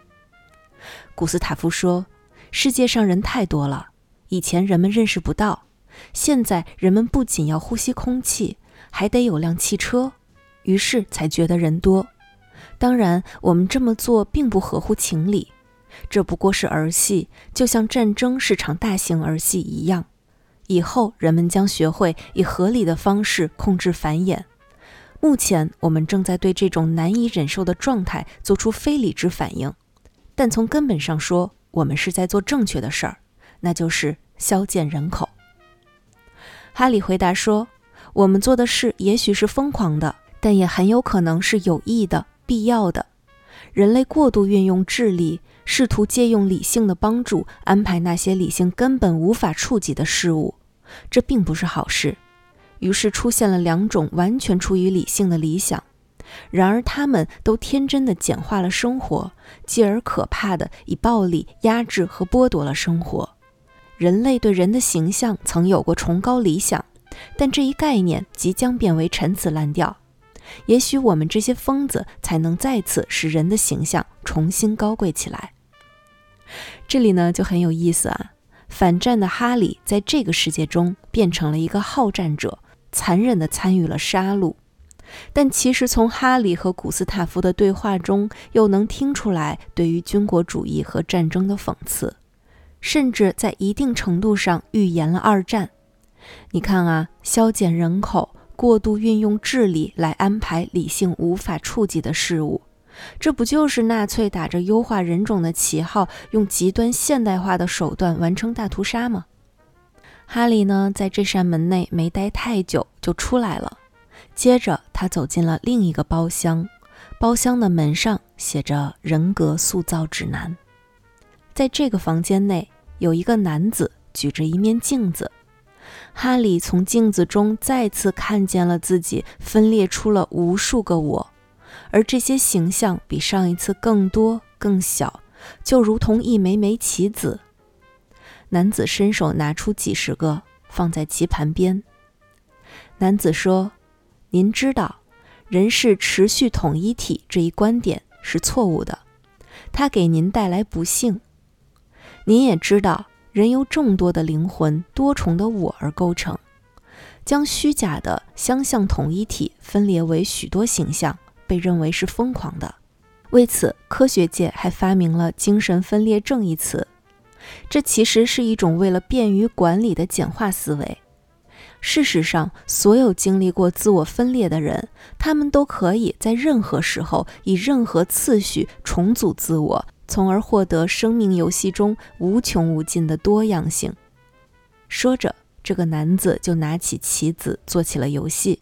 古斯塔夫说：“世界上人太多了，以前人们认识不到，现在人们不仅要呼吸空气，还得有辆汽车。”于是才觉得人多，当然我们这么做并不合乎情理，这不过是儿戏，就像战争是场大型儿戏一样。以后人们将学会以合理的方式控制繁衍。目前我们正在对这种难以忍受的状态做出非理智反应，但从根本上说，我们是在做正确的事儿，那就是削减人口。哈里回答说：“我们做的事也许是疯狂的。”但也很有可能是有益的、必要的。人类过度运用智力，试图借用理性的帮助安排那些理性根本无法触及的事物，这并不是好事。于是出现了两种完全出于理性的理想，然而他们都天真的简化了生活，继而可怕的以暴力压制和剥夺了生活。人类对人的形象曾有过崇高理想，但这一概念即将变为陈词滥调。也许我们这些疯子才能再次使人的形象重新高贵起来。这里呢就很有意思啊，反战的哈里在这个世界中变成了一个好战者。残忍地参与了杀戮，但其实从哈里和古斯塔夫的对话中，又能听出来对于军国主义和战争的讽刺，甚至在一定程度上预言了二战。你看啊，削减人口，过度运用智力来安排理性无法触及的事物，这不就是纳粹打着优化人种的旗号，用极端现代化的手段完成大屠杀吗？哈利呢，在这扇门内没待太久就出来了。接着，他走进了另一个包厢，包厢的门上写着“人格塑造指南”。在这个房间内，有一个男子举着一面镜子。哈利从镜子中再次看见了自己分裂出了无数个我，而这些形象比上一次更多、更小，就如同一枚枚棋子。男子伸手拿出几十个，放在棋盘边。男子说：“您知道，人是持续统一体这一观点是错误的，它给您带来不幸。您也知道，人由众多的灵魂、多重的我而构成。将虚假的相像统一体分裂为许多形象，被认为是疯狂的。为此，科学界还发明了‘精神分裂症’一词。”这其实是一种为了便于管理的简化思维。事实上，所有经历过自我分裂的人，他们都可以在任何时候以任何次序重组自我，从而获得生命游戏中无穷无尽的多样性。说着，这个男子就拿起棋子做起了游戏。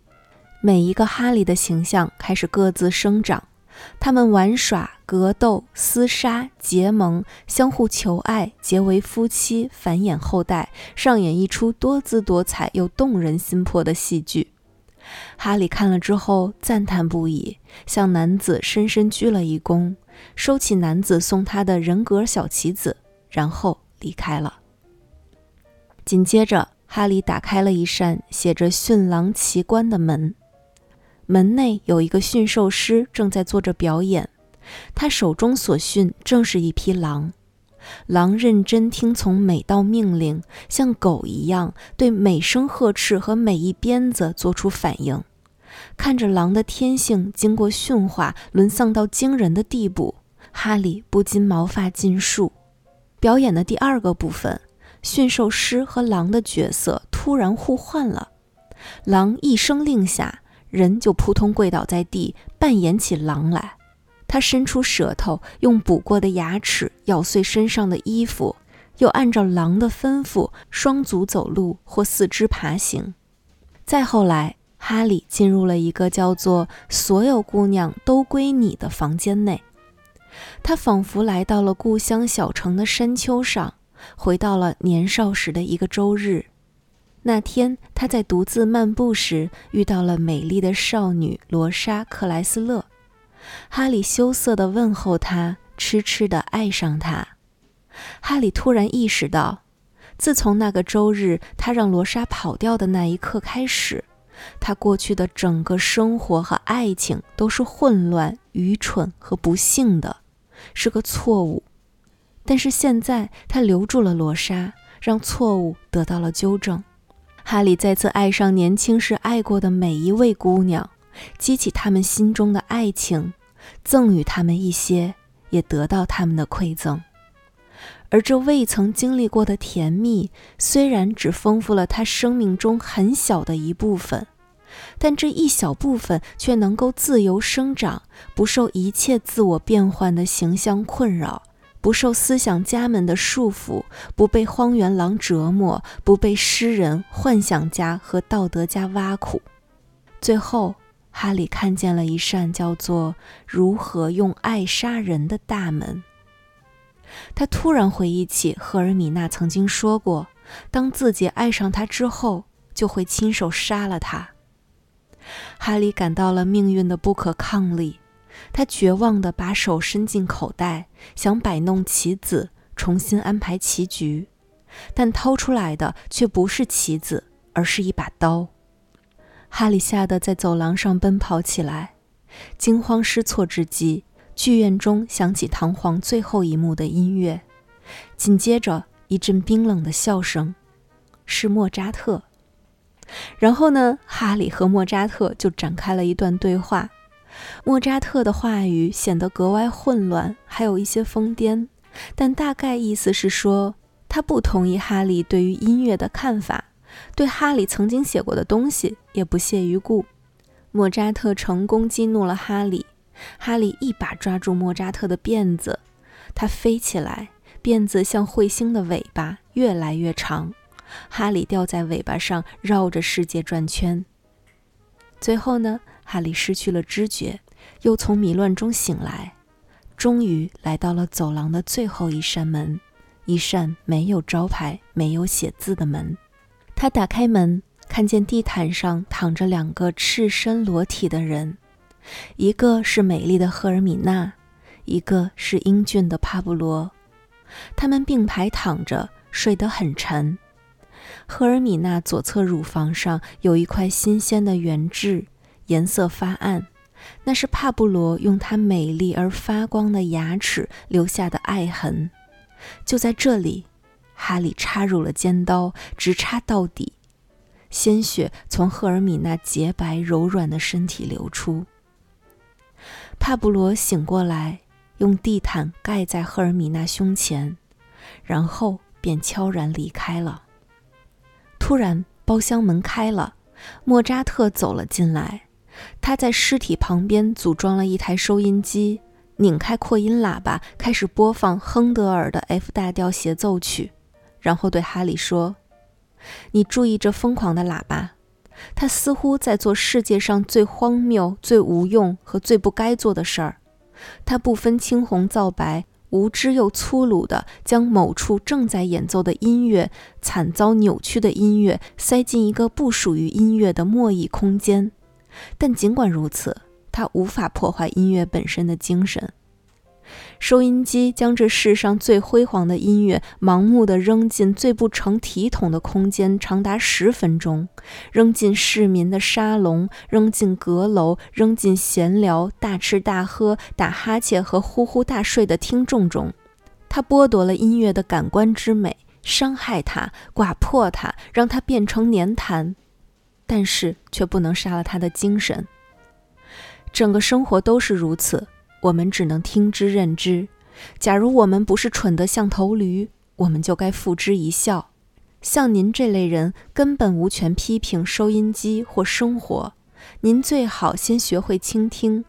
每一个哈利的形象开始各自生长。他们玩耍、格斗、厮杀、结盟、相互求爱、结为夫妻、繁衍后代，上演一出多姿多彩又动人心魄的戏剧。哈里看了之后赞叹不已，向男子深深鞠了一躬，收起男子送他的人格小棋子，然后离开了。紧接着，哈利打开了一扇写着“驯狼奇观”的门。门内有一个驯兽师正在做着表演，他手中所驯正是一匹狼。狼认真听从每道命令，像狗一样对每声呵斥和每一鞭子做出反应。看着狼的天性经过驯化沦丧到惊人的地步，哈利不禁毛发尽竖。表演的第二个部分，驯兽师和狼的角色突然互换了，狼一声令下。人就扑通跪倒在地，扮演起狼来。他伸出舌头，用补过的牙齿咬碎身上的衣服，又按照狼的吩咐双足走路或四肢爬行。再后来，哈利进入了一个叫做“所有姑娘都归你”的房间内。他仿佛来到了故乡小城的山丘上，回到了年少时的一个周日。那天，他在独自漫步时遇到了美丽的少女罗莎·克莱斯勒。哈利羞涩地问候她，痴痴地爱上她。哈利突然意识到，自从那个周日他让罗莎跑掉的那一刻开始，他过去的整个生活和爱情都是混乱、愚蠢和不幸的，是个错误。但是现在，他留住了罗莎，让错误得到了纠正。哈利再次爱上年轻时爱过的每一位姑娘，激起他们心中的爱情，赠予他们一些，也得到他们的馈赠。而这未曾经历过的甜蜜，虽然只丰富了他生命中很小的一部分，但这一小部分却能够自由生长，不受一切自我变换的形象困扰。不受思想家们的束缚，不被荒原狼折磨，不被诗人、幻想家和道德家挖苦。最后，哈利看见了一扇叫做“如何用爱杀人”的大门。他突然回忆起赫尔米娜曾经说过，当自己爱上他之后，就会亲手杀了他。哈利感到了命运的不可抗力，他绝望地把手伸进口袋，想摆弄棋子，重新安排棋局，但掏出来的却不是棋子，而是一把刀。哈利吓得在走廊上奔跑起来，惊慌失措之际，剧院中响起堂皇最后一幕的音乐，紧接着一阵冰冷的笑声，是莫扎特。然后呢，哈利和莫扎特就展开了一段对话。莫扎特的话语显得格外混乱，还有一些疯癫，但大概意思是说，他不同意哈利对于音乐的看法，对哈利曾经写过的东西也不屑一顾。莫扎特成功激怒了哈利，哈利一把抓住莫扎特的辫子，他飞起来，辫子像彗星的尾巴，越来越长。哈利吊在尾巴上，绕着世界转圈。最后呢，哈利失去了知觉，又从迷乱中醒来，终于来到了走廊的最后一扇门，一扇没有招牌、没有写字的门。他打开门，看见地毯上躺着两个赤身裸体的人，一个是美丽的赫尔米娜，一个是英俊的帕布罗。他们并排躺着，睡得很沉。赫尔米娜左侧乳房上有一块新鲜的原痣，颜色发暗，那是帕布罗用他美丽而发光的牙齿留下的爱痕。就在这里，哈利插入了尖刀，直插到底，鲜血从赫尔米娜洁白柔软的身体流出。帕布罗醒过来，用地毯盖在赫尔米娜胸前，然后便悄然离开了。突然，包厢门开了，莫扎特走了进来。他在尸体旁边组装了一台收音机，拧开扩音喇叭，开始播放亨德尔的 F 大调协奏曲，然后对哈利说：“你注意这疯狂的喇叭，他似乎在做世界上最荒谬、最无用和最不该做的事儿。他不分青红皂白。”无知又粗鲁地将某处正在演奏的音乐、惨遭扭曲的音乐塞进一个不属于音乐的莫异空间，但尽管如此，它无法破坏音乐本身的精神。收音机将这世上最辉煌的音乐盲目地扔进最不成体统的空间，长达十分钟，扔进市民的沙龙，扔进阁楼，扔进闲聊、大吃大喝、打哈欠和呼呼大睡的听众中。它剥夺了音乐的感官之美，伤害它，刮破它，让它变成粘痰，但是却不能杀了他的精神。整个生活都是如此。我们只能听之任之。假如我们不是蠢得像头驴，我们就该付之一笑。像您这类人，根本无权批评收音机或生活。您最好先学会倾听。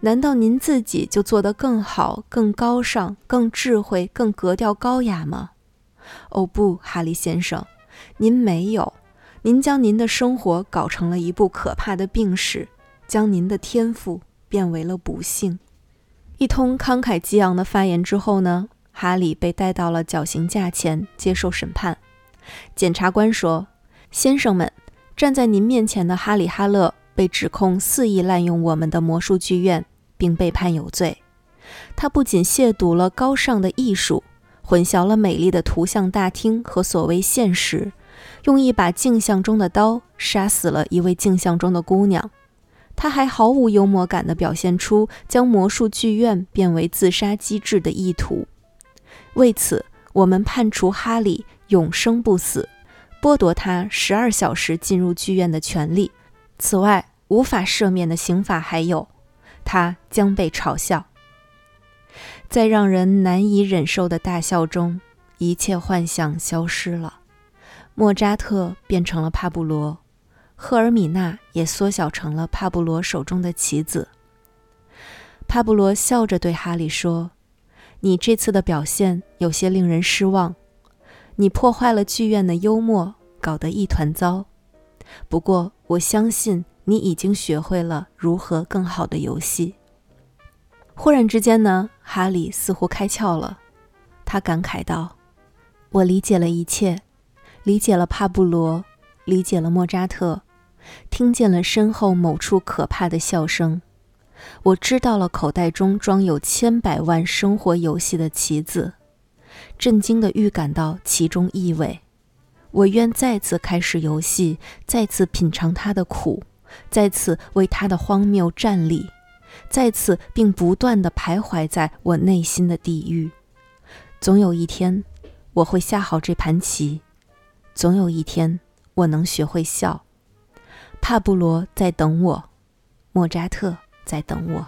难道您自己就做得更好、更高尚、更智慧、更格调高雅吗？哦不，哈利先生，您没有。您将您的生活搞成了一部可怕的病史，将您的天赋变为了不幸。一通慷慨激昂的发言之后呢，哈利被带到了绞刑架前接受审判。检察官说：“先生们，站在您面前的哈里·哈勒被指控肆意滥用我们的魔术剧院，并被判有罪。他不仅亵渎了高尚的艺术，混淆了美丽的图像大厅和所谓现实，用一把镜像中的刀杀死了一位镜像中的姑娘。”他还毫无幽默感地表现出将魔术剧院变为自杀机制的意图。为此，我们判处哈利永生不死，剥夺他十二小时进入剧院的权利。此外，无法赦免的刑罚还有，他将被嘲笑。在让人难以忍受的大笑中，一切幻象消失了。莫扎特变成了帕布罗。赫尔米娜也缩小成了帕布罗手中的棋子。帕布罗笑着对哈利说：“你这次的表现有些令人失望，你破坏了剧院的幽默，搞得一团糟。不过，我相信你已经学会了如何更好的游戏。”忽然之间呢，哈利似乎开窍了，他感慨道：“我理解了一切。理解了帕布罗，理解了莫扎特，听见了身后某处可怕的笑声。我知道了口袋中装有千百万生活游戏的棋子，震惊地预感到其中意味。我愿再次开始游戏，再次品尝它的苦，再次为它的荒谬站立，再次并不断地徘徊在我内心的地狱。总有一天，我会下好这盘棋；总有一天，我能学会笑。帕布罗在等我，莫扎特在等我。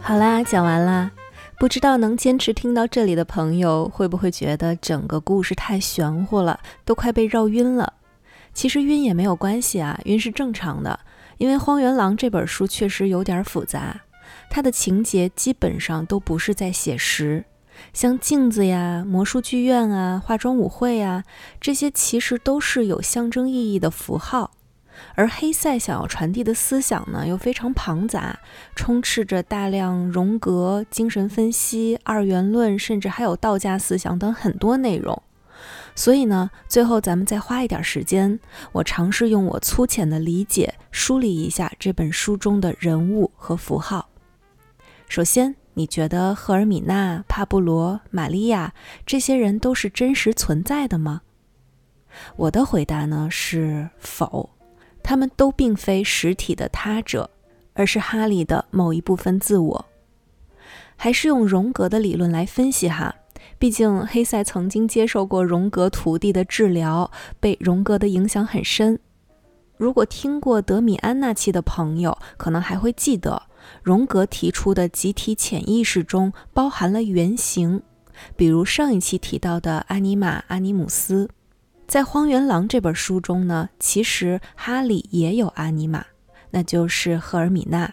好啦，讲完啦。不知道能坚持听到这里的朋友，会不会觉得整个故事太玄乎了，都快被绕晕了？其实晕也没有关系啊，晕是正常的，因为《荒原狼》这本书确实有点复杂，它的情节基本上都不是在写实，像镜子呀、魔术剧院啊、化妆舞会啊，这些其实都是有象征意义的符号。而黑塞想要传递的思想呢，又非常庞杂，充斥着大量荣格、精神分析、二元论，甚至还有道家思想等很多内容。所以呢，最后咱们再花一点时间，我尝试用我粗浅的理解梳理一下这本书中的人物和符号。首先，你觉得赫尔米娜、帕布罗、玛利亚这些人都是真实存在的吗？我的回答呢是否。他们都并非实体的他者，而是哈利的某一部分自我。还是用荣格的理论来分析哈，毕竟黑塞曾经接受过荣格徒弟的治疗，被荣格的影响很深。如果听过德米安那期的朋友，可能还会记得，荣格提出的集体潜意识中包含了原型，比如上一期提到的阿尼玛、阿尼姆斯。在《荒原狼》这本书中呢，其实哈利也有阿尼玛，那就是赫尔米娜。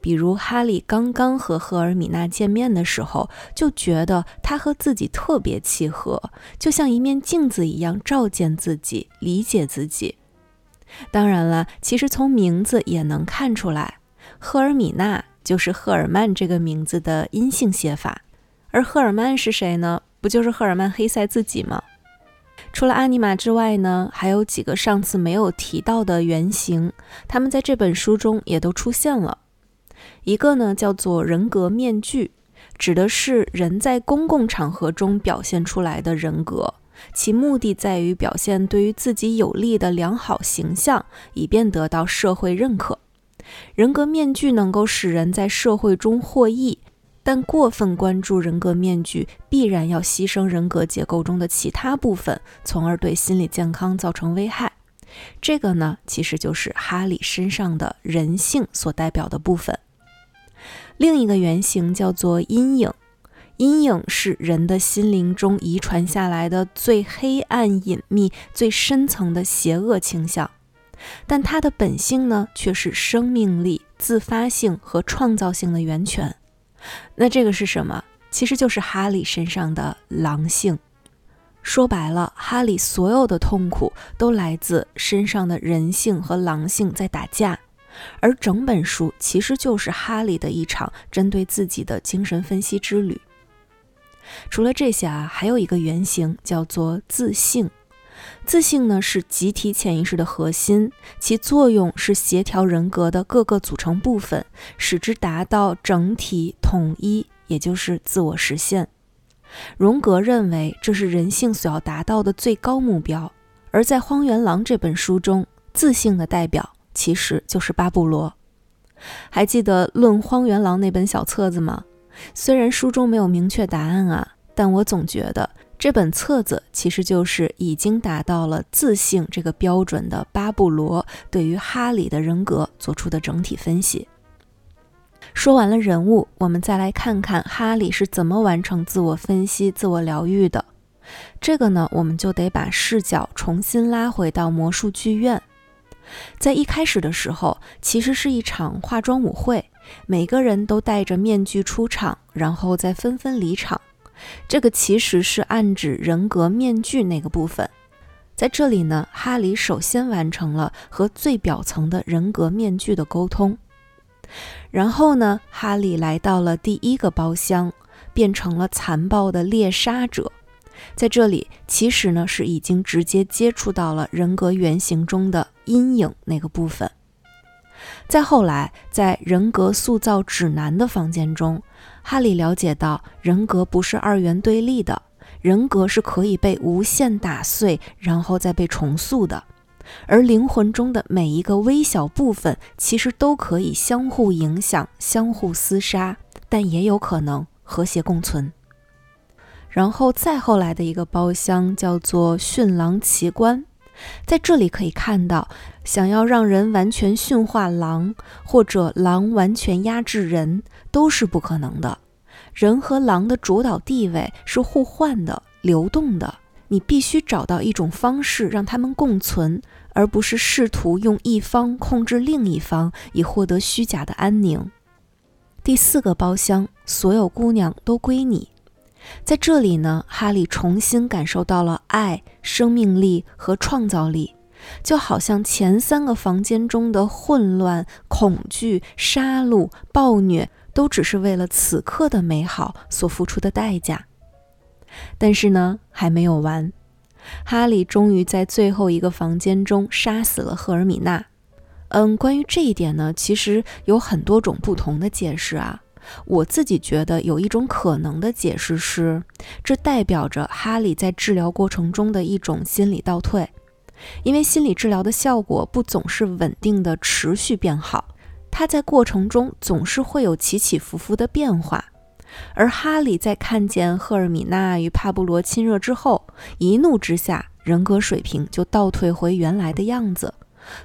比如哈利刚刚和赫尔米娜见面的时候，就觉得她和自己特别契合，就像一面镜子一样照见自己、理解自己。当然了，其实从名字也能看出来，赫尔米娜就是赫尔曼这个名字的阴性写法。而赫尔曼是谁呢？不就是赫尔曼·黑塞自己吗？除了阿尼玛之外呢，还有几个上次没有提到的原型，他们在这本书中也都出现了。一个呢叫做人格面具，指的是人在公共场合中表现出来的人格，其目的在于表现对于自己有利的良好形象，以便得到社会认可。人格面具能够使人在社会中获益。但过分关注人格面具，必然要牺牲人格结构中的其他部分，从而对心理健康造成危害。这个呢，其实就是哈里身上的人性所代表的部分。另一个原型叫做阴影，阴影是人的心灵中遗传下来的最黑暗、隐秘、最深层的邪恶倾向，但它的本性呢，却是生命力、自发性和创造性的源泉。那这个是什么？其实就是哈利身上的狼性。说白了，哈利所有的痛苦都来自身上的人性和狼性在打架，而整本书其实就是哈利的一场针对自己的精神分析之旅。除了这些啊，还有一个原型叫做自信。自信呢是集体潜意识的核心，其作用是协调人格的各个组成部分，使之达到整体统一，也就是自我实现。荣格认为这是人性所要达到的最高目标。而在《荒原狼》这本书中，自信的代表其实就是巴布罗。还记得《论荒原狼》那本小册子吗？虽然书中没有明确答案啊，但我总觉得。这本册子其实就是已经达到了自信这个标准的巴布罗对于哈里的人格做出的整体分析。说完了人物，我们再来看看哈里是怎么完成自我分析、自我疗愈的。这个呢，我们就得把视角重新拉回到魔术剧院。在一开始的时候，其实是一场化妆舞会，每个人都戴着面具出场，然后再纷纷离场。这个其实是暗指人格面具那个部分，在这里呢，哈里首先完成了和最表层的人格面具的沟通，然后呢，哈里来到了第一个包厢，变成了残暴的猎杀者。在这里，其实呢是已经直接接触到了人格原型中的阴影那个部分。再后来，在人格塑造指南的房间中，哈利了解到人格不是二元对立的，人格是可以被无限打碎，然后再被重塑的。而灵魂中的每一个微小部分，其实都可以相互影响、相互厮杀，但也有可能和谐共存。然后再后来的一个包厢叫做驯狼奇观。在这里可以看到，想要让人完全驯化狼，或者狼完全压制人，都是不可能的。人和狼的主导地位是互换的、流动的。你必须找到一种方式让他们共存，而不是试图用一方控制另一方，以获得虚假的安宁。第四个包厢，所有姑娘都归你。在这里呢，哈利重新感受到了爱、生命力和创造力，就好像前三个房间中的混乱、恐惧、杀戮、暴虐，都只是为了此刻的美好所付出的代价。但是呢，还没有完，哈利终于在最后一个房间中杀死了赫尔米娜。嗯，关于这一点呢，其实有很多种不同的解释啊。我自己觉得有一种可能的解释是，这代表着哈利在治疗过程中的一种心理倒退，因为心理治疗的效果不总是稳定的持续变好，它在过程中总是会有起起伏伏的变化。而哈利在看见赫尔米娜与帕布罗亲热之后，一怒之下，人格水平就倒退回原来的样子，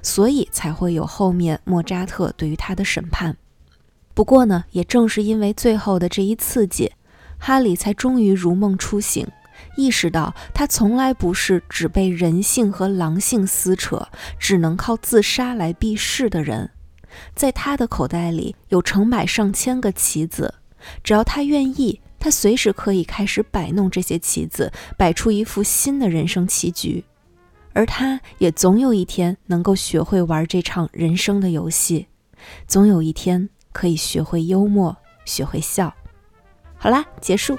所以才会有后面莫扎特对于他的审判。不过呢，也正是因为最后的这一刺激，哈利才终于如梦初醒，意识到他从来不是只被人性和狼性撕扯，只能靠自杀来避世的人。在他的口袋里有成百上千个棋子，只要他愿意，他随时可以开始摆弄这些棋子，摆出一副新的人生棋局。而他也总有一天能够学会玩这场人生的游戏，总有一天。可以学会幽默，学会笑。好啦，结束。